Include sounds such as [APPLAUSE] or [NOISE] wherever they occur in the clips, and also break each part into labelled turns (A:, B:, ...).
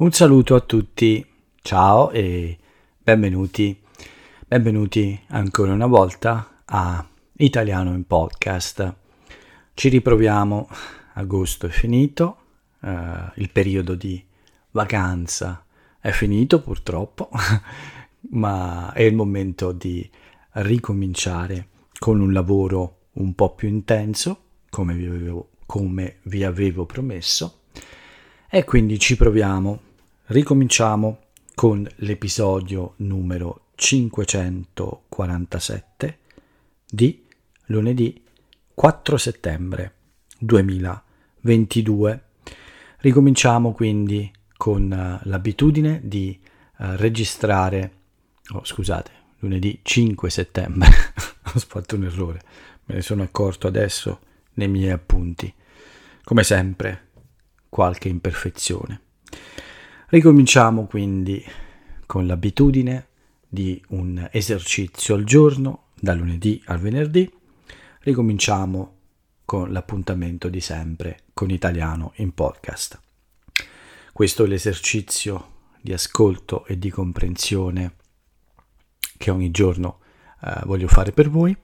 A: Un saluto a tutti, ciao e benvenuti, benvenuti ancora una volta a Italiano in Podcast. Ci riproviamo, agosto è finito, eh, il periodo di vacanza è finito purtroppo, [LAUGHS] ma è il momento di ricominciare con un lavoro un po' più intenso, come vi avevo, come vi avevo promesso, e quindi ci proviamo Ricominciamo con l'episodio numero 547 di lunedì 4 settembre 2022. Ricominciamo quindi con uh, l'abitudine di uh, registrare, oh, scusate, lunedì 5 settembre, [LAUGHS] ho fatto un errore, me ne sono accorto adesso nei miei appunti. Come sempre, qualche imperfezione. Ricominciamo quindi con l'abitudine di un esercizio al giorno, da lunedì al venerdì. Ricominciamo con l'appuntamento di sempre con italiano in podcast. Questo è l'esercizio di ascolto e di comprensione che ogni giorno eh, voglio fare per voi.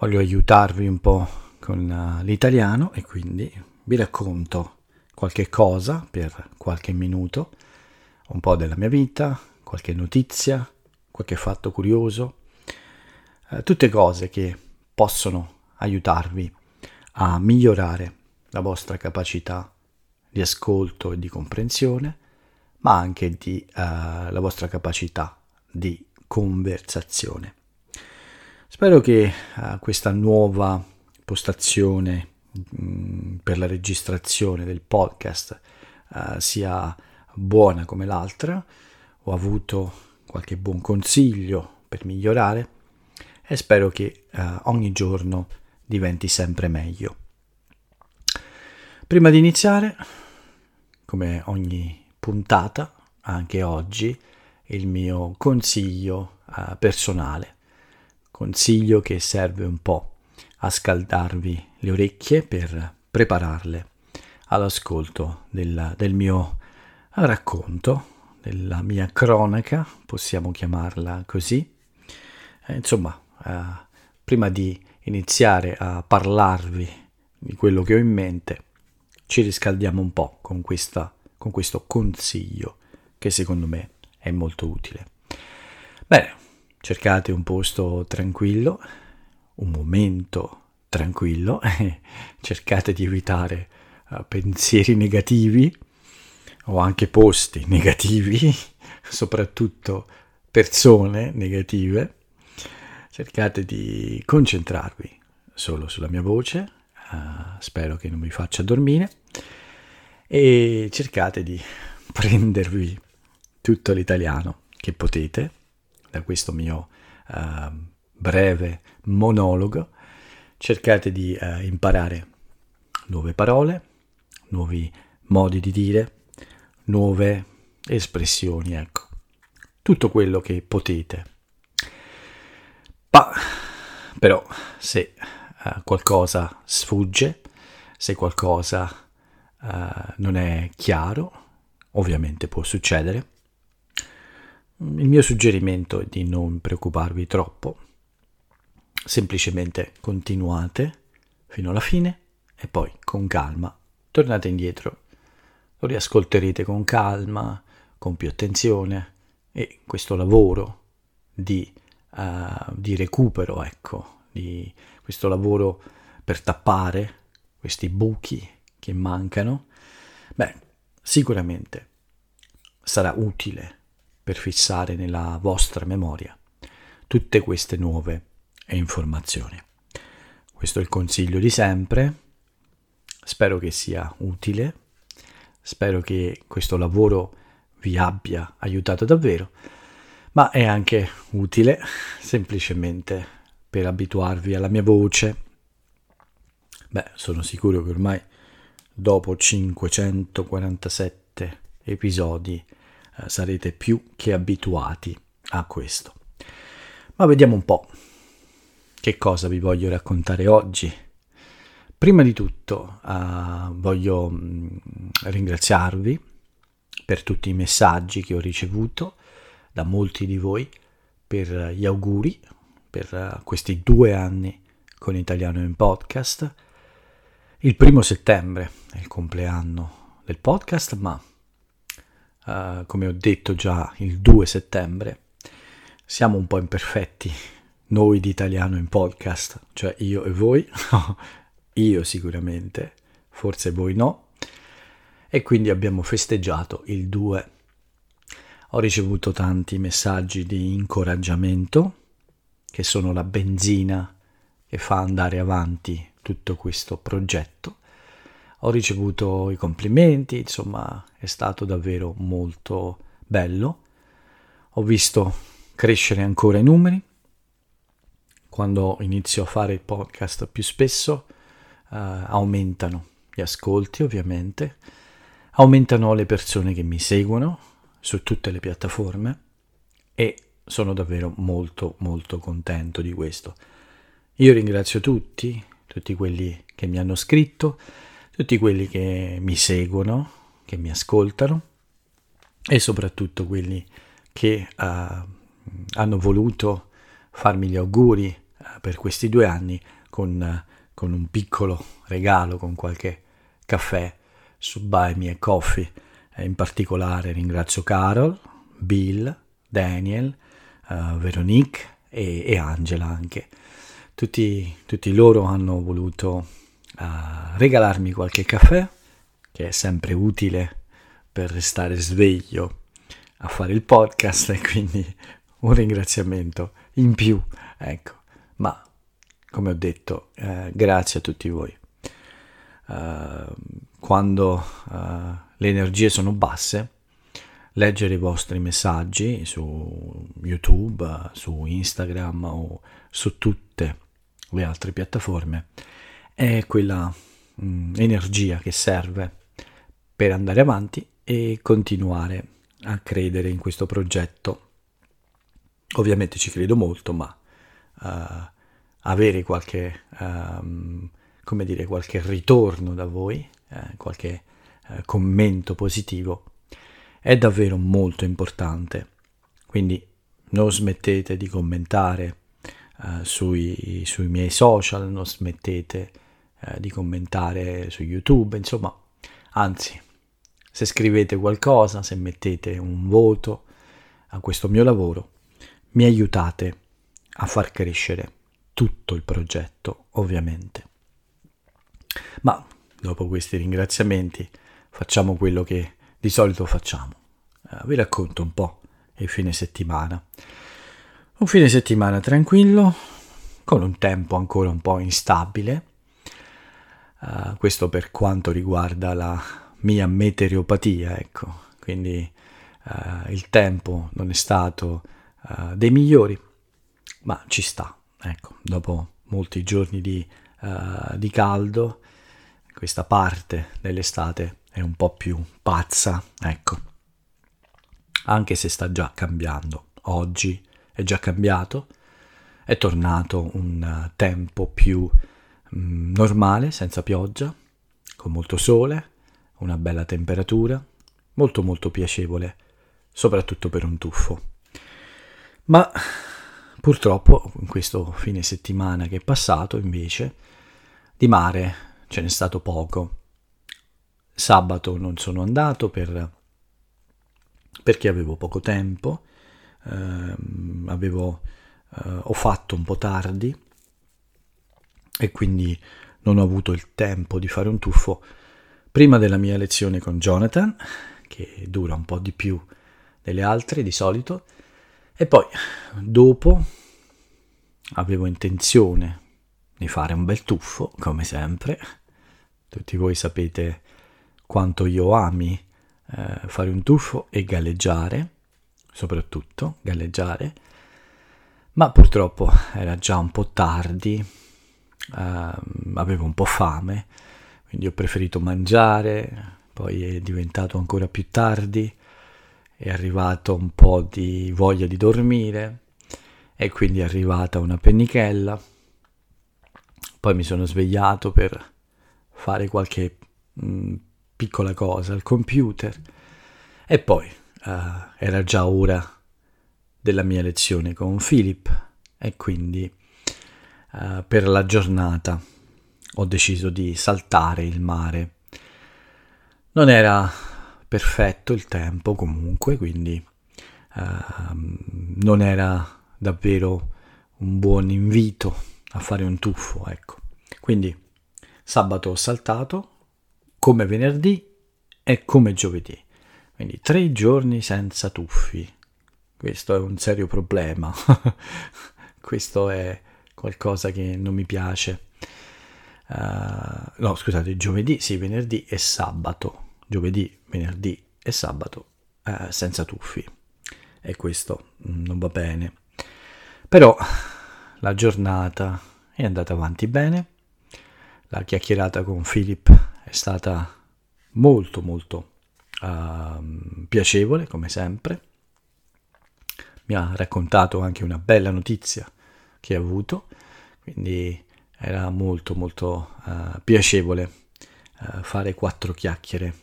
A: Voglio aiutarvi un po' con uh, l'italiano e quindi vi racconto qualche cosa per qualche minuto, un po' della mia vita, qualche notizia, qualche fatto curioso, eh, tutte cose che possono aiutarvi a migliorare la vostra capacità di ascolto e di comprensione, ma anche di, eh, la vostra capacità di conversazione. Spero che eh, questa nuova postazione Mm, per la registrazione del podcast uh, sia buona come l'altra, ho avuto qualche buon consiglio per migliorare e spero che uh, ogni giorno diventi sempre meglio. Prima di iniziare, come ogni puntata, anche oggi, il mio consiglio uh, personale, consiglio che serve un po' a scaldarvi le orecchie per prepararle all'ascolto del, del mio racconto, della mia cronaca, possiamo chiamarla così. Eh, insomma, eh, prima di iniziare a parlarvi di quello che ho in mente, ci riscaldiamo un po' con, questa, con questo consiglio che secondo me è molto utile. Bene, cercate un posto tranquillo, un momento tranquillo, [LAUGHS] cercate di evitare uh, pensieri negativi o anche posti [LAUGHS] negativi, soprattutto persone negative. Cercate di concentrarvi solo sulla mia voce, uh, spero che non vi faccia dormire, e cercate di [LAUGHS] prendervi tutto l'italiano che potete da questo mio uh, breve monologo. Cercate di eh, imparare nuove parole, nuovi modi di dire, nuove espressioni, ecco, tutto quello che potete. Ma, però, se uh, qualcosa sfugge, se qualcosa uh, non è chiaro, ovviamente può succedere, il mio suggerimento è di non preoccuparvi troppo, semplicemente continuate fino alla fine e poi con calma tornate indietro. Lo riascolterete con calma, con più attenzione e questo lavoro di, uh, di recupero, ecco, di questo lavoro per tappare questi buchi che mancano, beh, sicuramente sarà utile per fissare nella vostra memoria tutte queste nuove e informazioni. Questo è il consiglio di sempre, spero che sia utile, spero che questo lavoro vi abbia aiutato davvero, ma è anche utile semplicemente per abituarvi alla mia voce. Beh, sono sicuro che ormai dopo 547 episodi eh, sarete più che abituati a questo. Ma vediamo un po' che cosa vi voglio raccontare oggi. Prima di tutto uh, voglio mm, ringraziarvi per tutti i messaggi che ho ricevuto da molti di voi, per gli auguri per questi due anni con Italiano in Podcast. Il primo settembre è il compleanno del podcast, ma uh, come ho detto già il 2 settembre siamo un po' imperfetti noi di Italiano in Podcast, cioè io e voi, [LAUGHS] io sicuramente, forse voi no, e quindi abbiamo festeggiato il 2. Ho ricevuto tanti messaggi di incoraggiamento, che sono la benzina che fa andare avanti tutto questo progetto. Ho ricevuto i complimenti, insomma è stato davvero molto bello. Ho visto crescere ancora i numeri. Quando inizio a fare il podcast più spesso uh, aumentano gli ascolti ovviamente, aumentano le persone che mi seguono su tutte le piattaforme e sono davvero molto molto contento di questo. Io ringrazio tutti, tutti quelli che mi hanno scritto, tutti quelli che mi seguono, che mi ascoltano e soprattutto quelli che uh, hanno voluto farmi gli auguri per questi due anni con, uh, con, un piccolo regalo, con qualche caffè su Buy Me Coffee. in particolare ringrazio Carol, Bill, Daniel, Veronique e, e Angela anche tutti, tutti loro hanno voluto uh, regalarmi qualche caffè, che è sempre utile per restare sveglio a fare il podcast e quindi un ringraziamento in più, ecco. Ma come ho detto, eh, grazie a tutti voi. Uh, quando uh, le energie sono basse, leggere i vostri messaggi su YouTube, su Instagram o su tutte le altre piattaforme, è quella mh, mm, energia che serve per andare avanti e continuare a credere in questo progetto. Ovviamente ci credo molto, ma avere qualche, um, come dire, qualche ritorno da voi, eh, qualche uh, commento positivo, è davvero molto importante. Quindi non smettete di commentare, uh, sui, sui, miei social, non smettete uh, di commentare su YouTube, insomma, anzi, se scrivete qualcosa, se mettete un voto a questo mio lavoro, mi aiutate a far crescere tutto il progetto, ovviamente. Ma dopo questi ringraziamenti facciamo quello che di solito facciamo. Uh, vi racconto un po' il fine settimana. Un fine settimana tranquillo, con un tempo ancora un po' instabile. Uh, questo per quanto riguarda la mia meteoropatia, ecco. Quindi uh, il tempo non è stato uh, dei migliori, ma ci sta, ecco. Dopo molti giorni di, di caldo, questa parte dell'estate è un po' più pazza, ecco. Anche se sta già cambiando. Oggi è già cambiato, è tornato un eh, tempo più mm, normale, senza pioggia, con molto sole, una bella temperatura, molto molto piacevole, soprattutto per un tuffo. Ma purtroppo in questo fine settimana che è passato, invece, di mare ce n'è stato poco. Sabato non sono andato per, perché avevo poco tempo ehm, avevo, eh, ho fatto un po' tardi e quindi non ho avuto il tempo di fare un tuffo prima della mia lezione con Jonathan, che dura un po' di più delle altre di solito, e poi dopo avevo intenzione di fare un bel tuffo, come sempre. Tutti voi sapete quanto io ami eh, fare un tuffo e galleggiare soprattutto galleggiare, ma purtroppo era già un po' tardi, eh, avevo un po' fame, quindi ho preferito mangiare, poi è diventato ancora più tardi, è arrivato un po' di voglia di dormire e quindi è arrivata una pennichella, poi mi sono svegliato per fare qualche mh, piccola cosa al computer. E poi uh, era già ora della mia lezione con Philip. E quindi uh, per la giornata ho deciso di saltare il mare. Non era perfetto il tempo comunque, quindi uh, non era davvero un buon invito a fare un tuffo, ecco. Quindi sabato ho saltato, come venerdì e come giovedì. Quindi tre giorni senza tuffi. Questo è un serio problema. [LAUGHS] Questo è qualcosa che non mi piace. Uh, no, scusate, giovedì, sì, venerdì e sabato. Giovedì, venerdì e sabato uh, senza tuffi. E questo non va bene. Però la giornata è andata avanti bene. La chiacchierata con Philip è stata molto molto uh, piacevole come sempre. Mi ha raccontato anche una bella notizia che ha avuto, quindi era molto molto uh, piacevole uh, fare quattro chiacchiere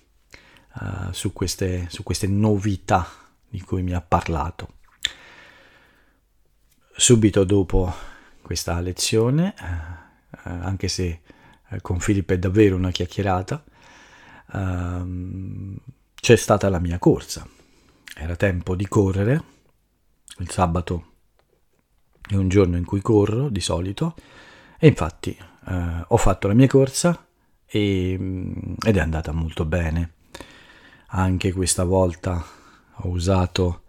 A: uh, su, queste, su queste novità di cui mi ha parlato. Subito dopo questa lezione, anche se con Filippo è davvero una chiacchierata, ehm, c'è stata la mia corsa. Era tempo di correre, il sabato è un giorno in cui corro di solito e infatti eh, ho fatto la mia corsa e, mm, ed è andata molto bene. Anche questa volta ho usato,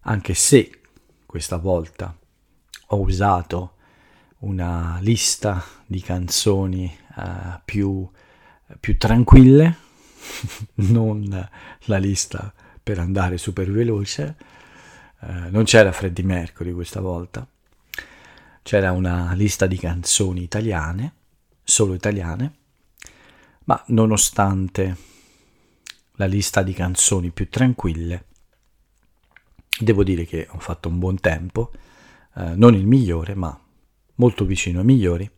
A: anche se questa volta ho usato una lista di canzoni eh, più, più tranquille, [LAUGHS] non la lista per andare super veloce. Eh, non c'era Freddie Mercury questa volta, c'era una lista di canzoni italiane, solo italiane, ma nonostante la lista di canzoni più tranquille, devo dire che ho fatto un buon tempo, eh, non il migliore, ma molto vicino ai migliori,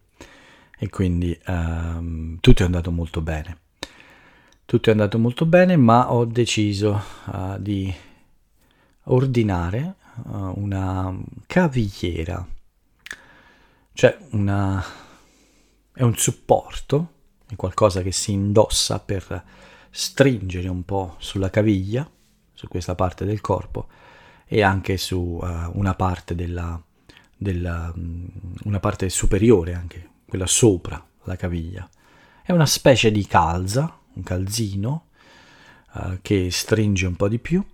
A: e quindi ehm, tutto è andato molto bene. Tutto è andato molto bene, ma ho deciso uh, di ordinare uh, una cavigliera cioè una, è un supporto, è qualcosa che si indossa per stringere un po' sulla caviglia, su questa parte del corpo e anche su uh, una parte della, della um, una parte superiore anche, quella sopra la caviglia. È una specie di calza, un calzino uh, che stringe un po' di più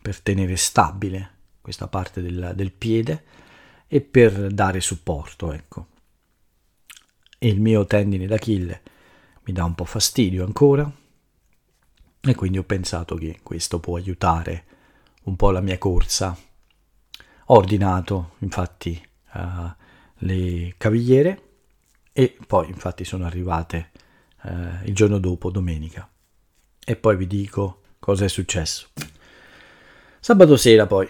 A: per tenere stabile questa parte del, del piede e per dare supporto, ecco. Il mio tendine d'Achille mi dà un po' fastidio ancora e quindi ho pensato che questo può aiutare un po' la mia corsa. Ho ordinato infatti uh, le cavigliere e poi infatti sono arrivate uh, il giorno dopo, domenica. E poi vi dico cosa è successo. Sabato sera poi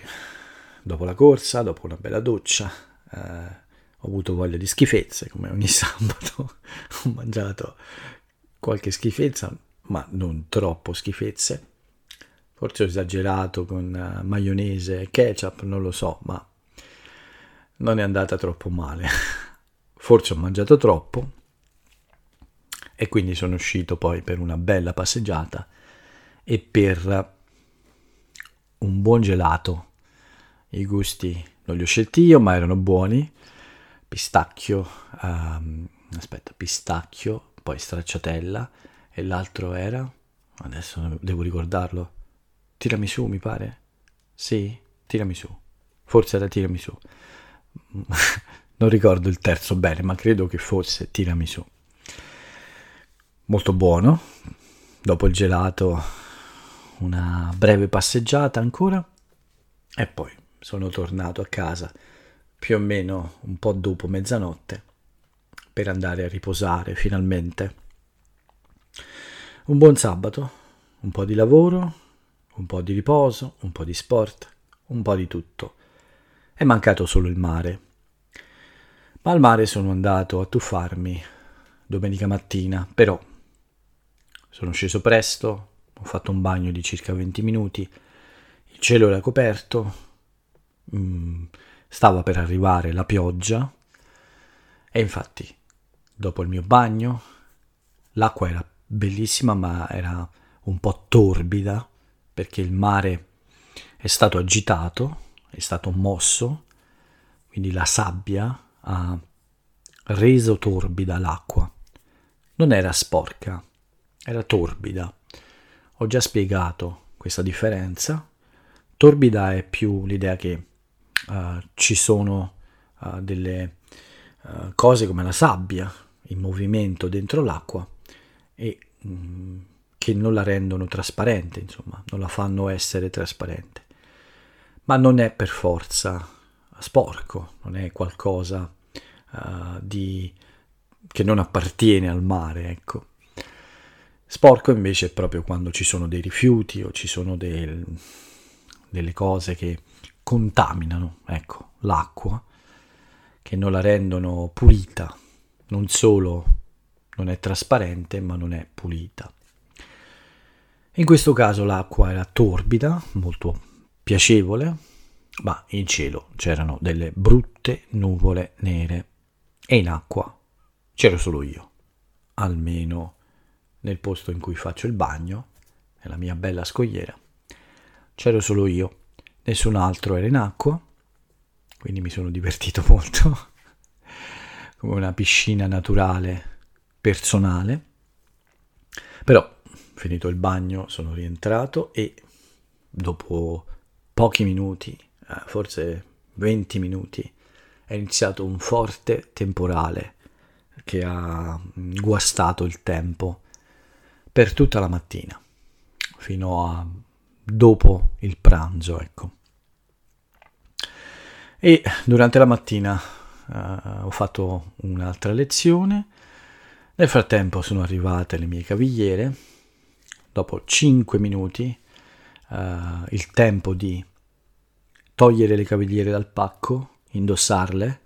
A: dopo la corsa, dopo una bella doccia, eh, ho avuto voglia di schifezze, come ogni [LAUGHS] sabato ho mangiato qualche schifezza, ma non troppo schifezze. Forse ho esagerato con uh, maionese e ketchup, non lo so, ma non è andata troppo male. [LAUGHS] Forse ho mangiato troppo e quindi sono uscito poi per una bella passeggiata e per un buon gelato i gusti non li ho scelti io, ma erano buoni. Pistacchio, um, aspetta, pistacchio, poi stracciatella e l'altro era, adesso devo ricordarlo, tiramisù mi pare? Sì, tiramisù. Forse era tiramisù. [LAUGHS] non ricordo il terzo bene, ma credo che fosse tiramisù. Molto buono. Dopo il gelato una breve passeggiata ancora e poi sono tornato a casa più o meno un po' dopo mezzanotte per andare a riposare finalmente. Un buon sabato, un po' di lavoro, un po' di riposo, un po' di sport, un po' di tutto. È mancato solo il mare. Ma al mare sono andato a tuffarmi domenica mattina, però sono sceso presto, ho fatto un bagno di circa 20 minuti, il cielo era coperto, mm, stava per arrivare la pioggia e infatti dopo il mio bagno l'acqua era bellissima ma era un po' torbida perché il mare è stato agitato, è stato mosso, quindi la sabbia ha reso torbida l'acqua. Non era sporca, era torbida. Ho già spiegato questa differenza. Torbida è più l'idea che uh, ci sono uh, delle uh, cose come la sabbia in movimento dentro l'acqua e um, che non la rendono trasparente, insomma, non la fanno essere trasparente. Ma non è per forza sporco, non è qualcosa uh, di, che non appartiene al mare, ecco. Sporco invece è proprio quando ci sono dei rifiuti o ci sono del, delle cose che contaminano, ecco, l'acqua, che non la rendono pulita, non solo non è trasparente, ma non è pulita. In questo caso l'acqua era torbida, molto piacevole, ma in cielo c'erano delle brutte nuvole nere e in acqua c'ero solo io, almeno nel posto in cui faccio il bagno, nella mia bella scogliera. C'ero solo io, nessun altro era in acqua, quindi mi sono divertito [LAUGHS] molto, come una piscina naturale, personale. Però finito il bagno sono rientrato e dopo pochi minuti, eh, forse 20 minuti, è iniziato un forte temporale che ha guastato il tempo per tutta la mattina, fino a dopo il pranzo, ecco. E durante la mattina uh, ho fatto un'altra lezione, nel frattempo sono arrivate le mie cavigliere, dopo 5 minuti, uh, il tempo di togliere le cavigliere dal pacco, indossarle,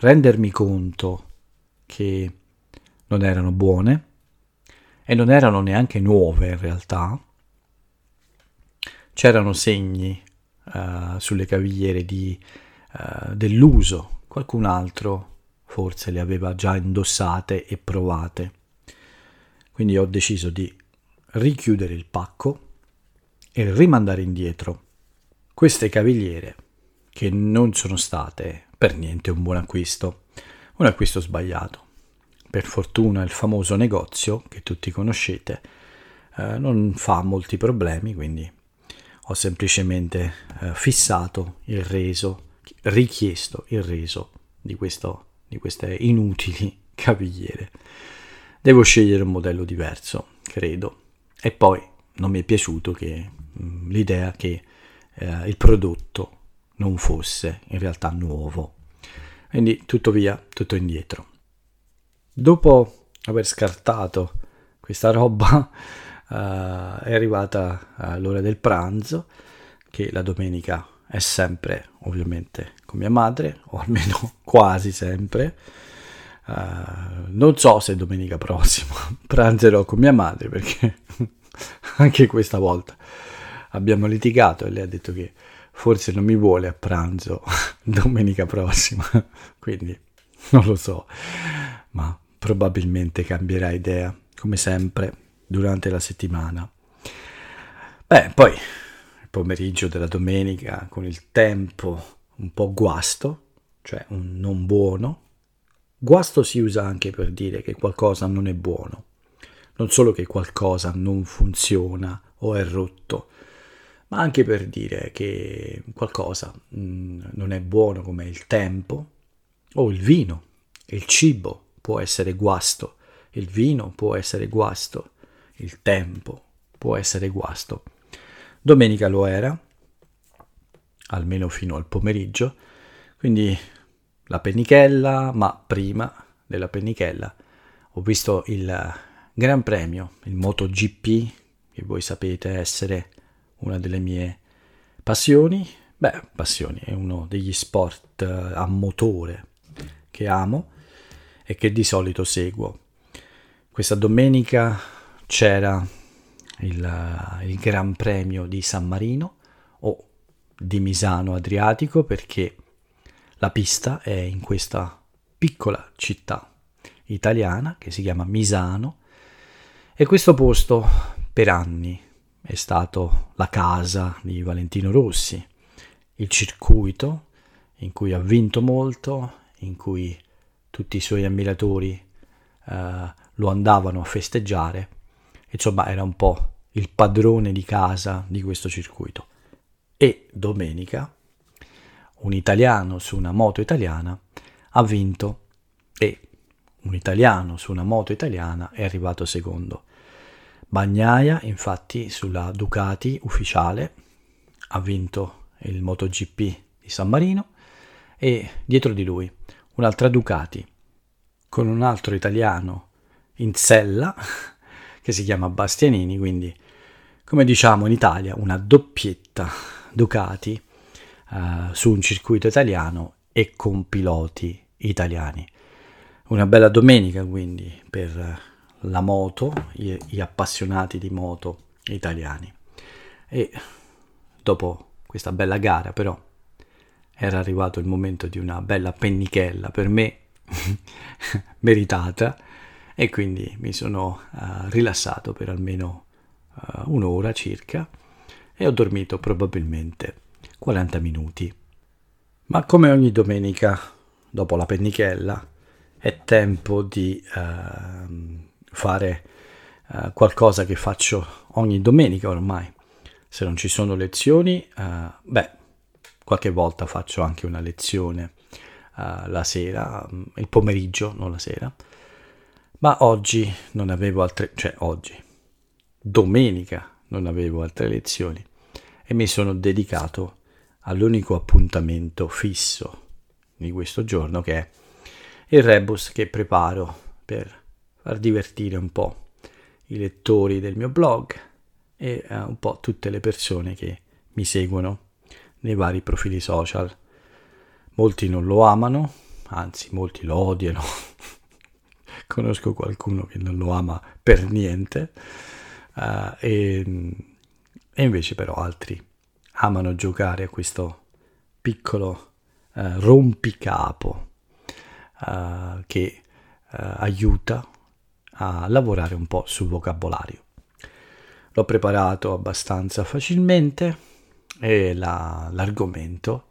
A: rendermi conto che non erano buone e non erano neanche nuove in realtà. C'erano segni uh, sulle cavigliere di, uh, dell'uso, qualcun altro forse le aveva già indossate e provate. Quindi ho deciso di richiudere il pacco e rimandare indietro queste cavigliere che non sono state per niente un buon acquisto, un acquisto sbagliato. Per fortuna il famoso negozio che tutti conoscete eh, non fa molti problemi, quindi ho semplicemente eh, fissato il reso, richiesto il reso di, questo, di queste inutili [LAUGHS] cavigliere. Devo scegliere un modello diverso, credo, e poi non mi è piaciuto che, mm, l'idea che eh, il prodotto non fosse in realtà nuovo. Quindi tutto via, tutto indietro. Dopo aver scartato questa roba uh, [LAUGHS] è arrivata uh, l'ora del pranzo, che la domenica è sempre ovviamente con mia madre, o almeno [LAUGHS] quasi sempre. Uh, non so se domenica prossima [LAUGHS] pranzerò con mia madre perché [LAUGHS] anche questa volta abbiamo litigato e lei ha detto che forse non mi vuole a pranzo [LAUGHS] domenica prossima, quindi non lo so, ma probabilmente cambierà idea, come sempre, durante la settimana. Beh, poi il pomeriggio della domenica con il tempo un po' guasto, cioè un non buono. Guasto si usa anche per dire che qualcosa non è buono, non solo che qualcosa non funziona o è rotto, ma anche per dire che qualcosa mm, non è buono come il tempo o il vino, il cibo può essere guasto, il vino può essere guasto, il tempo può essere guasto. Domenica lo era, almeno fino al pomeriggio, quindi la pennichella, ma prima della pennichella ho visto il Gran Premio, il MotoGP, che voi sapete essere una delle mie passioni. Beh, passioni, è uno degli sport eh, a motore che amo e che di solito seguo. Questa domenica c'era il, il Gran Premio di San Marino o di Misano Adriatico perché la pista è in questa piccola città italiana che si chiama Misano e questo posto per anni è stato la casa di Valentino Rossi, il circuito in cui ha vinto molto, in cui tutti i suoi ammiratori eh, lo andavano a festeggiare, insomma era un po' il padrone di casa di questo circuito. E domenica un italiano su una moto italiana ha vinto e un italiano su una moto italiana è arrivato secondo. Bagnaia, infatti, sulla Ducati ufficiale ha vinto il MotoGP di San Marino e dietro di lui un'altra Ducati con un altro italiano in sella [LAUGHS] che si chiama Bastianini, quindi come diciamo in Italia una doppietta Ducati uh, su un circuito italiano e con piloti italiani. Una bella domenica quindi per la moto, gli, gli appassionati di moto italiani. E dopo questa bella gara però era arrivato il momento di una bella pennichella per me [LAUGHS] meritata e quindi mi sono uh, rilassato per almeno uh, un'ora circa e ho dormito probabilmente 40 minuti. Ma come ogni domenica dopo la pennichella è tempo di uh, fare uh, qualcosa che faccio ogni domenica ormai. Se non ci sono lezioni, uh, beh, qualche volta faccio anche una lezione uh, la sera, um, il pomeriggio, non la sera. Ma oggi non avevo altre, cioè oggi, domenica non avevo altre lezioni e mi sono dedicato all'unico appuntamento fisso di questo giorno che è il rebus che preparo per far divertire un po' i lettori del mio blog e uh, un po' tutte le persone che mi seguono nei vari profili social. Molti non lo amano, anzi molti lo odiano. [LAUGHS] Conosco qualcuno che non lo ama per niente uh, e, e, invece però altri amano giocare a questo piccolo uh, rompicapo che aiuta a lavorare un po' sul vocabolario. L'ho preparato abbastanza facilmente e la, l'argomento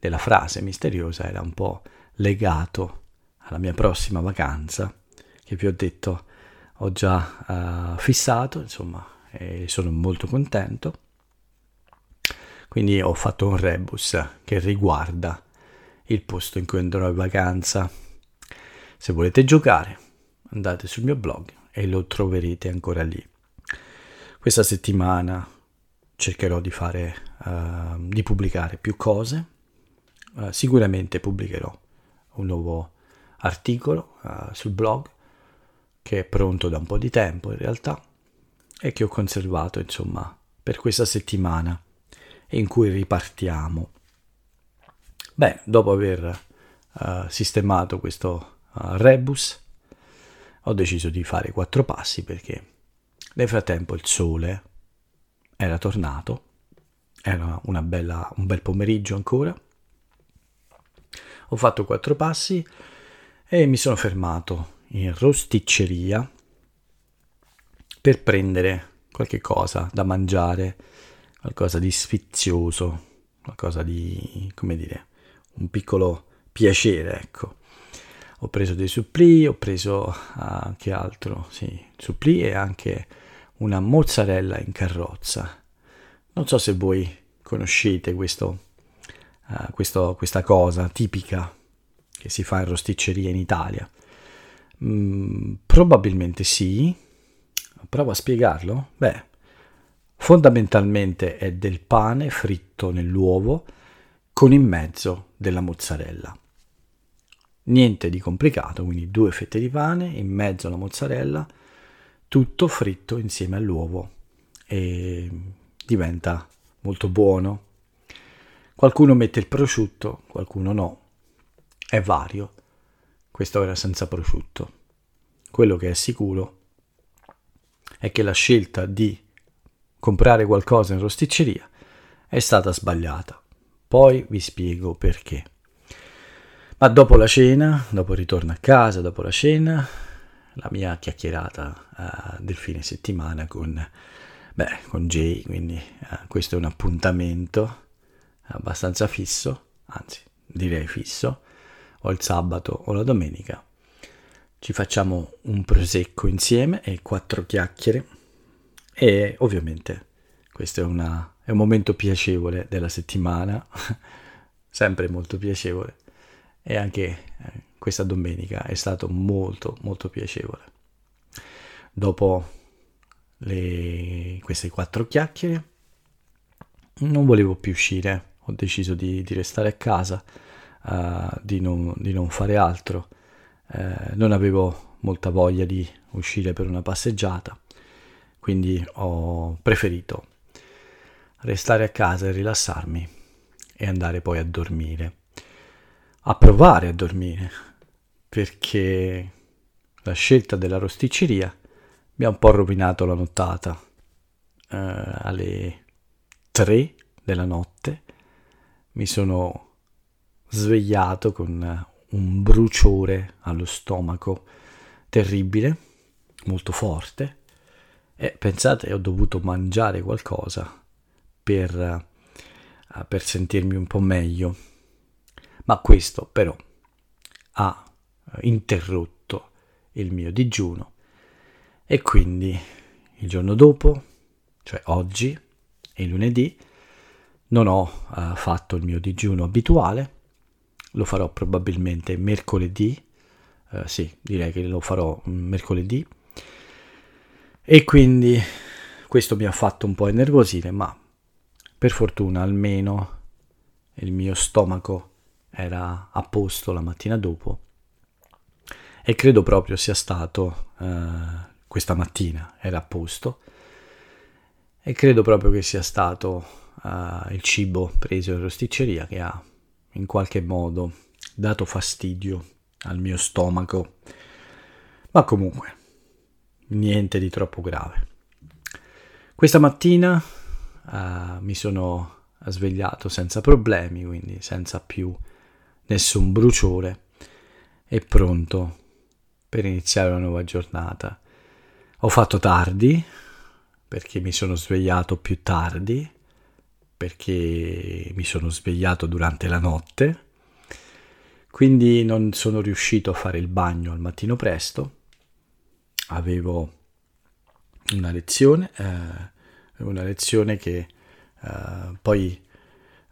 A: della frase misteriosa era un po' legato alla mia prossima vacanza che vi ho detto ho già uh, fissato, insomma, e sono molto contento. Quindi ho fatto un rebus che riguarda il posto in cui andrò in vacanza. Se volete giocare, andate sul mio blog e lo troverete ancora lì. Questa settimana cercherò di fare, uh, di pubblicare più cose. Uh, sicuramente pubblicherò un nuovo articolo uh, sul blog che è pronto da un po' di tempo in realtà e che ho conservato insomma per questa settimana in cui ripartiamo. Beh, dopo aver sistemato questo rebus ho deciso di fare quattro passi perché nel frattempo il sole era tornato, era bella, un bel pomeriggio ancora. Ho fatto quattro passi e mi sono fermato in rosticceria per prendere qualche cosa da mangiare, qualcosa di sfizioso, qualcosa di, come dire, un piccolo piacere, ecco ho preso dei suppli, ho preso uh, che altro, sì, suppli e anche una mozzarella in carrozza. Non so se voi conoscete questo, uh, questo, questa cosa tipica che si fa in rosticceria in Italia. Mm, probabilmente sì. Provo a spiegarlo. Beh, fondamentalmente è del pane fritto nell'uovo con in mezzo della mozzarella niente di complicato, quindi due fette di pane, in mezzo la mozzarella, tutto fritto insieme all'uovo e diventa molto buono. Qualcuno mette il prosciutto, qualcuno no, è vario. Questo era senza prosciutto. Quello che è sicuro è che la scelta di comprare qualcosa in rosticceria è stata sbagliata. Poi vi spiego perché. Ma dopo la cena, dopo il ritorno a casa, dopo la cena, la mia chiacchierata uh, del fine settimana con, beh, con Jay, quindi uh, questo è un appuntamento abbastanza fisso, anzi direi fisso, o il sabato o la domenica. Ci facciamo un prosecco insieme e quattro chiacchiere e ovviamente questo è, una, è un momento piacevole della settimana, [LAUGHS] sempre molto piacevole. E anche eh, questa domenica è stato molto molto piacevole. Dopo le, queste quattro chiacchiere non volevo più uscire, ho deciso di, di restare a casa, uh, di, non, di, non, fare altro, uh, non avevo molta voglia di uscire per una passeggiata, quindi ho preferito restare a casa e rilassarmi e andare poi a dormire, a provare a dormire, perché la scelta della rosticceria mi ha un po' rovinato la nottata. Uh, alle 3 della notte mi sono svegliato con un bruciore allo stomaco terribile, molto forte, e pensate ho dovuto mangiare qualcosa per, uh, per sentirmi un po' meglio. Ma questo però ha interrotto il mio digiuno. E quindi il giorno dopo, cioè oggi e lunedì, non ho uh, fatto il mio digiuno abituale, lo farò probabilmente mercoledì, uh, sì, direi che lo farò mercoledì, e quindi questo mi ha fatto un po' innervosire, ma per fortuna almeno il mio stomaco era a posto la mattina dopo e credo proprio sia stato uh, questa mattina era a posto e credo proprio che sia stato uh, il cibo preso in rosticceria che ha in qualche modo dato fastidio al mio stomaco. Ma comunque niente di troppo grave questa mattina uh, mi sono svegliato senza problemi quindi senza più nessun bruciore e pronto per iniziare una nuova giornata ho fatto tardi perché mi sono svegliato più tardi, perché mi sono svegliato durante la notte, quindi non sono riuscito a fare il bagno al mattino presto. Avevo una lezione, eh, una lezione che eh, poi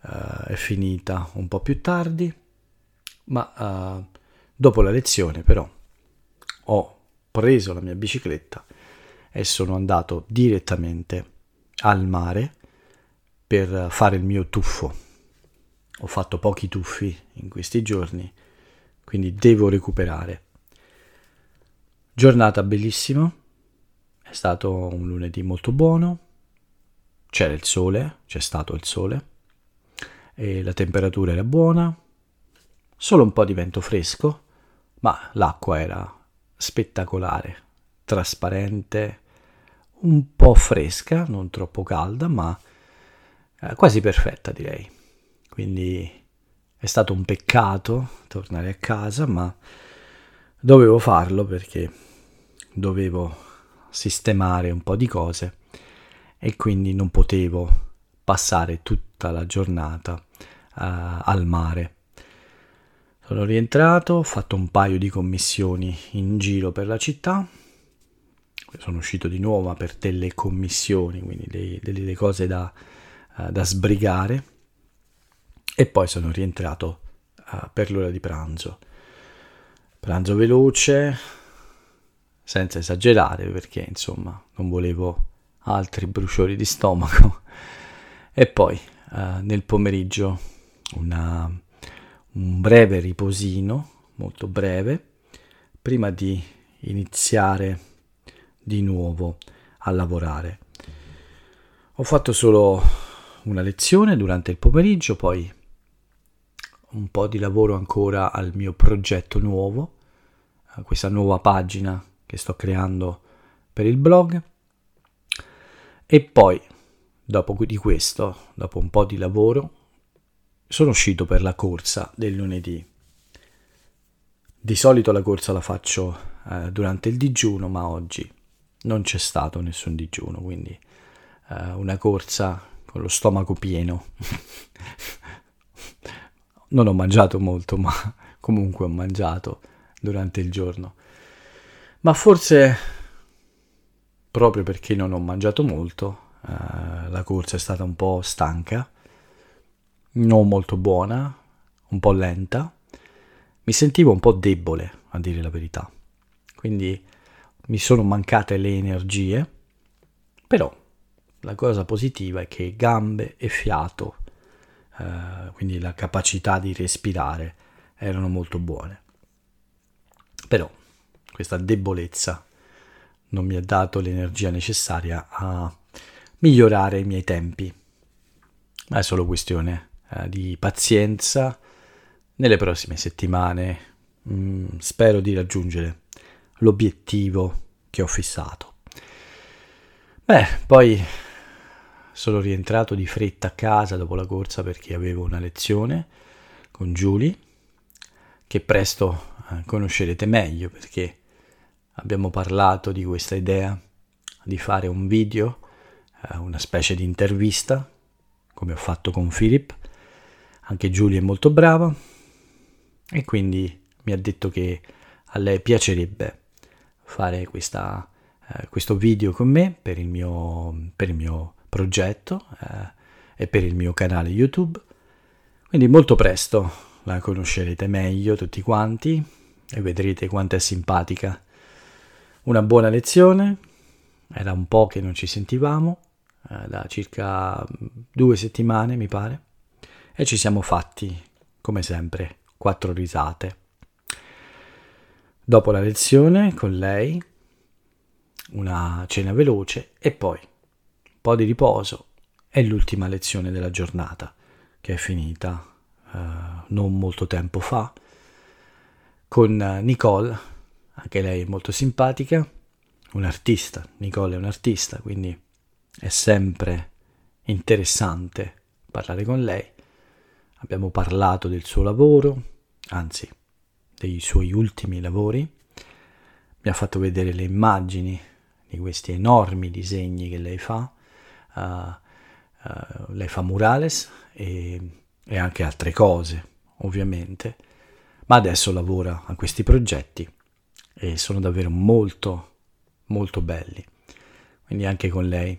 A: eh, è finita un po' più tardi, ma eh, dopo la lezione però ho preso la mia bicicletta e sono andato direttamente al mare per fare il mio tuffo. Ho fatto pochi tuffi in questi giorni, quindi devo recuperare. Giornata bellissima, è stato un lunedì molto buono, c'era il sole, c'è stato il sole, e la temperatura era buona, solo un po' di vento fresco, ma l'acqua era spettacolare, trasparente, un po' fresca, non troppo calda, ma eh, quasi perfetta direi. Quindi è stato un peccato tornare a casa, ma dovevo farlo perché dovevo sistemare un po' di cose e quindi non potevo passare tutta la giornata uh, al mare. Sono rientrato, ho fatto un paio di commissioni in giro per la città sono uscito di nuovo per delle commissioni, quindi dei, delle cose da, uh, da, sbrigare e poi sono rientrato uh, per l'ora di pranzo. Pranzo veloce, senza esagerare perché insomma non volevo altri bruciori di stomaco e poi uh, nel pomeriggio una, un breve riposino, molto breve, prima di iniziare di nuovo a lavorare. Ho fatto solo una lezione durante il pomeriggio, poi un po' di lavoro ancora al mio progetto nuovo, questa nuova pagina che sto creando per il blog e poi Dopo di questo, dopo un po' di lavoro, sono uscito per la corsa del lunedì. Di solito la corsa la faccio eh, durante il digiuno, ma oggi non c'è stato nessun digiuno, quindi eh, una corsa con lo stomaco pieno. [LAUGHS] non ho mangiato molto, ma comunque ho mangiato durante il giorno. Ma forse proprio perché non ho mangiato molto, eh, la corsa è stata un po' stanca non molto buona, un po' lenta, mi sentivo un po' debole, a dire la verità. Quindi mi sono mancate le energie, però la cosa positiva è che gambe e fiato, eh, quindi la capacità di respirare, erano molto buone. Però questa debolezza non mi ha dato l'energia necessaria a migliorare i miei tempi. Ma è solo questione eh, di pazienza nelle prossime settimane. Mm, spero di raggiungere l'obiettivo che ho fissato. Beh, poi sono rientrato di fretta a casa dopo la corsa perché avevo una lezione con Julie che presto conoscerete meglio perché abbiamo parlato di questa idea di fare un video, eh, una specie di intervista, come ho fatto con Philip, anche Giulia è molto brava e quindi mi ha detto che a lei piacerebbe fare questa, eh, questo video con me per il mio, per il mio progetto eh, e per il mio canale YouTube. Quindi molto presto la conoscerete meglio tutti quanti e vedrete quanto è simpatica. Una buona lezione, era un po' che non ci sentivamo, eh, da circa due settimane mi pare e ci siamo fatti, come sempre, quattro risate. Dopo la lezione con lei, una cena veloce e poi un po' di riposo e l'ultima lezione della giornata, che è finita uh, non molto tempo fa, con Nicole, anche lei molto simpatica, un artista, Nicole è un artista, quindi è sempre interessante parlare con lei. Abbiamo parlato del suo lavoro, anzi dei suoi ultimi lavori, mi ha fatto vedere le immagini di questi enormi disegni che lei fa, uh, uh, lei fa murales e, e anche altre cose ovviamente, ma adesso lavora a questi progetti e sono davvero molto molto belli, quindi anche con lei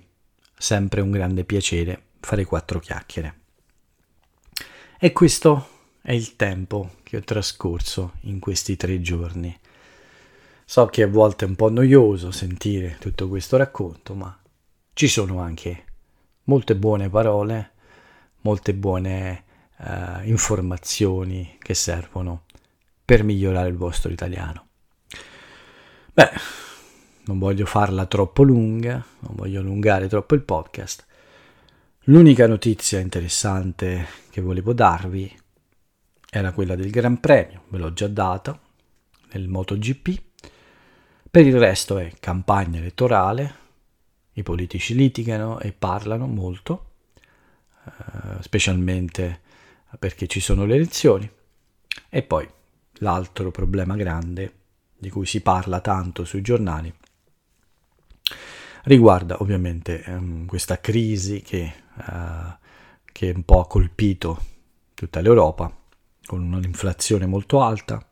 A: sempre un grande piacere fare quattro chiacchiere. E questo è il tempo che ho trascorso in questi tre giorni. So che a volte è un po' noioso sentire tutto questo racconto, ma ci sono anche molte buone parole, molte buone uh, informazioni che servono per migliorare il vostro italiano. Beh, non voglio farla troppo lunga, non voglio allungare troppo il podcast. L'unica notizia interessante che volevo darvi era quella del Gran Premio, ve l'ho già data, nel MotoGP. Per il resto è campagna elettorale, i politici litigano e parlano molto, eh, specialmente perché ci sono le elezioni. E poi l'altro problema grande di cui si parla tanto sui giornali riguarda ovviamente ehm, questa crisi che, eh, che un po' ha colpito tutta l'Europa con un'inflazione molto alta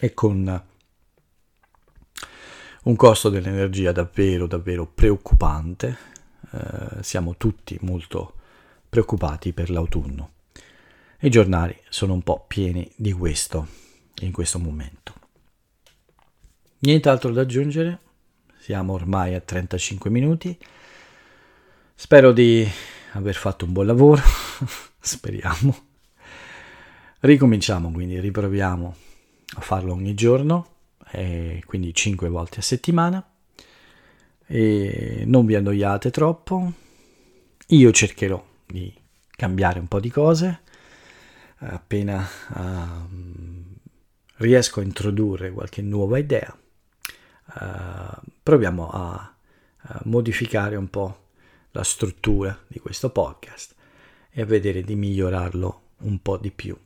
A: e con un costo dell'energia davvero davvero preoccupante. Eh, siamo tutti molto preoccupati per l'autunno. I giornali sono un po' pieni di questo in questo momento. Nient'altro da aggiungere? Siamo ormai a 35 minuti. Spero di aver fatto un buon lavoro, [LAUGHS] speriamo. Ricominciamo quindi, riproviamo a farlo ogni giorno, quindi 5 volte a settimana. E non vi annoiate troppo. Io cercherò di cambiare un po' di cose. Appena uh, riesco a introdurre qualche nuova idea, uh, proviamo a, a, modificare un po' la struttura di questo podcast e a vedere di migliorarlo un po' di più.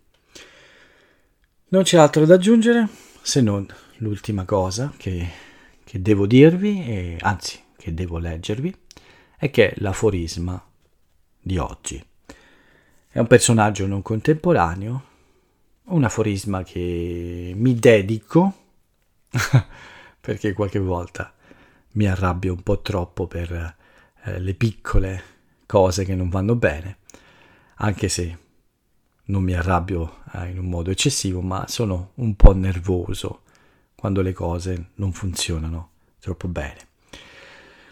A: Non c'è altro da aggiungere se non l'ultima cosa che, che devo dirvi, e, anzi che devo leggervi, è che è l'aforisma di oggi. È un personaggio non contemporaneo, un aforisma che mi dedico [LAUGHS] perché qualche volta mi arrabbio un po' troppo per eh, le piccole cose che non vanno bene, anche se non mi arrabbio eh, in un modo eccessivo, ma sono un po' nervoso quando le cose non funzionano troppo bene.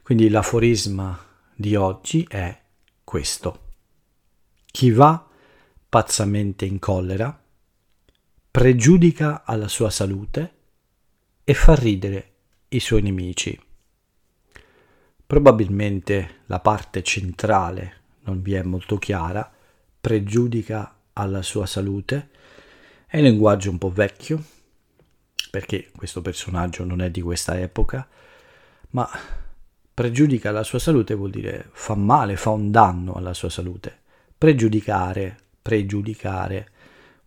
A: Quindi l'aforisma di oggi è questo. Chi va pazzamente in collera pregiudica alla sua salute e fa ridere i suoi nemici. Probabilmente la parte centrale non vi è molto chiara, pregiudica alla sua salute, è un linguaggio un po' vecchio, perché questo personaggio non è di questa epoca, ma pregiudica la sua salute vuol dire fa male, fa un danno alla sua salute. Pregiudicare, pregiudicare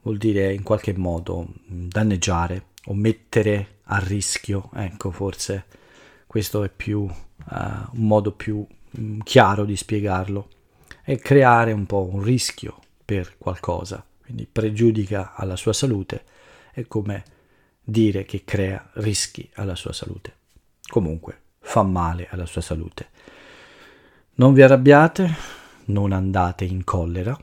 A: vuol dire in qualche modo danneggiare o mettere a rischio, ecco forse questo è più uh, un modo più um, chiaro di spiegarlo, è creare un po' un rischio per qualcosa, quindi pregiudica alla sua salute, è come dire che crea rischi alla sua salute. Comunque, fa male alla sua salute. Non vi arrabbiate, non andate in collera.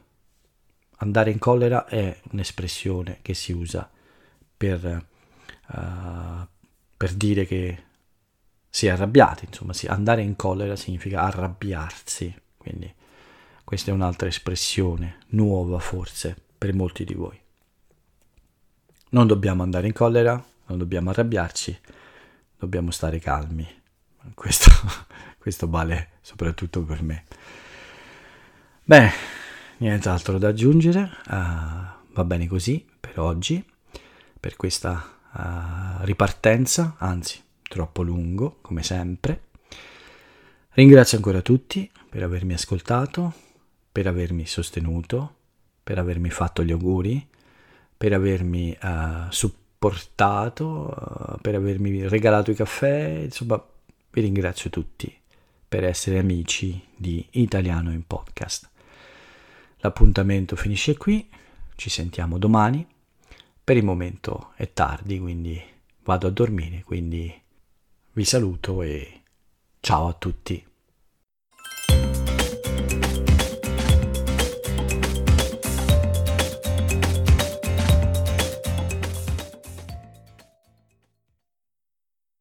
A: Andare in collera è un'espressione che si usa per uh, per dire che si è arrabbiati, insomma, sì, andare in collera significa arrabbiarsi, quindi questa è un'altra espressione nuova forse per molti di voi. Non dobbiamo andare in collera, non dobbiamo arrabbiarci, dobbiamo stare calmi. Questo, [LAUGHS] questo vale soprattutto per me. Beh, nient'altro da aggiungere, uh, va bene così per oggi, per questa uh, ripartenza, anzi troppo lungo come sempre. Ringrazio ancora tutti per avermi ascoltato, per avermi sostenuto, per avermi fatto gli auguri, per avermi uh, supportato, per avermi regalato i caffè, insomma vi ringrazio tutti per essere amici di Italiano in Podcast. L'appuntamento finisce qui, ci sentiamo domani per il momento è tardi, quindi vado a dormire, quindi vi saluto e ciao a tutti.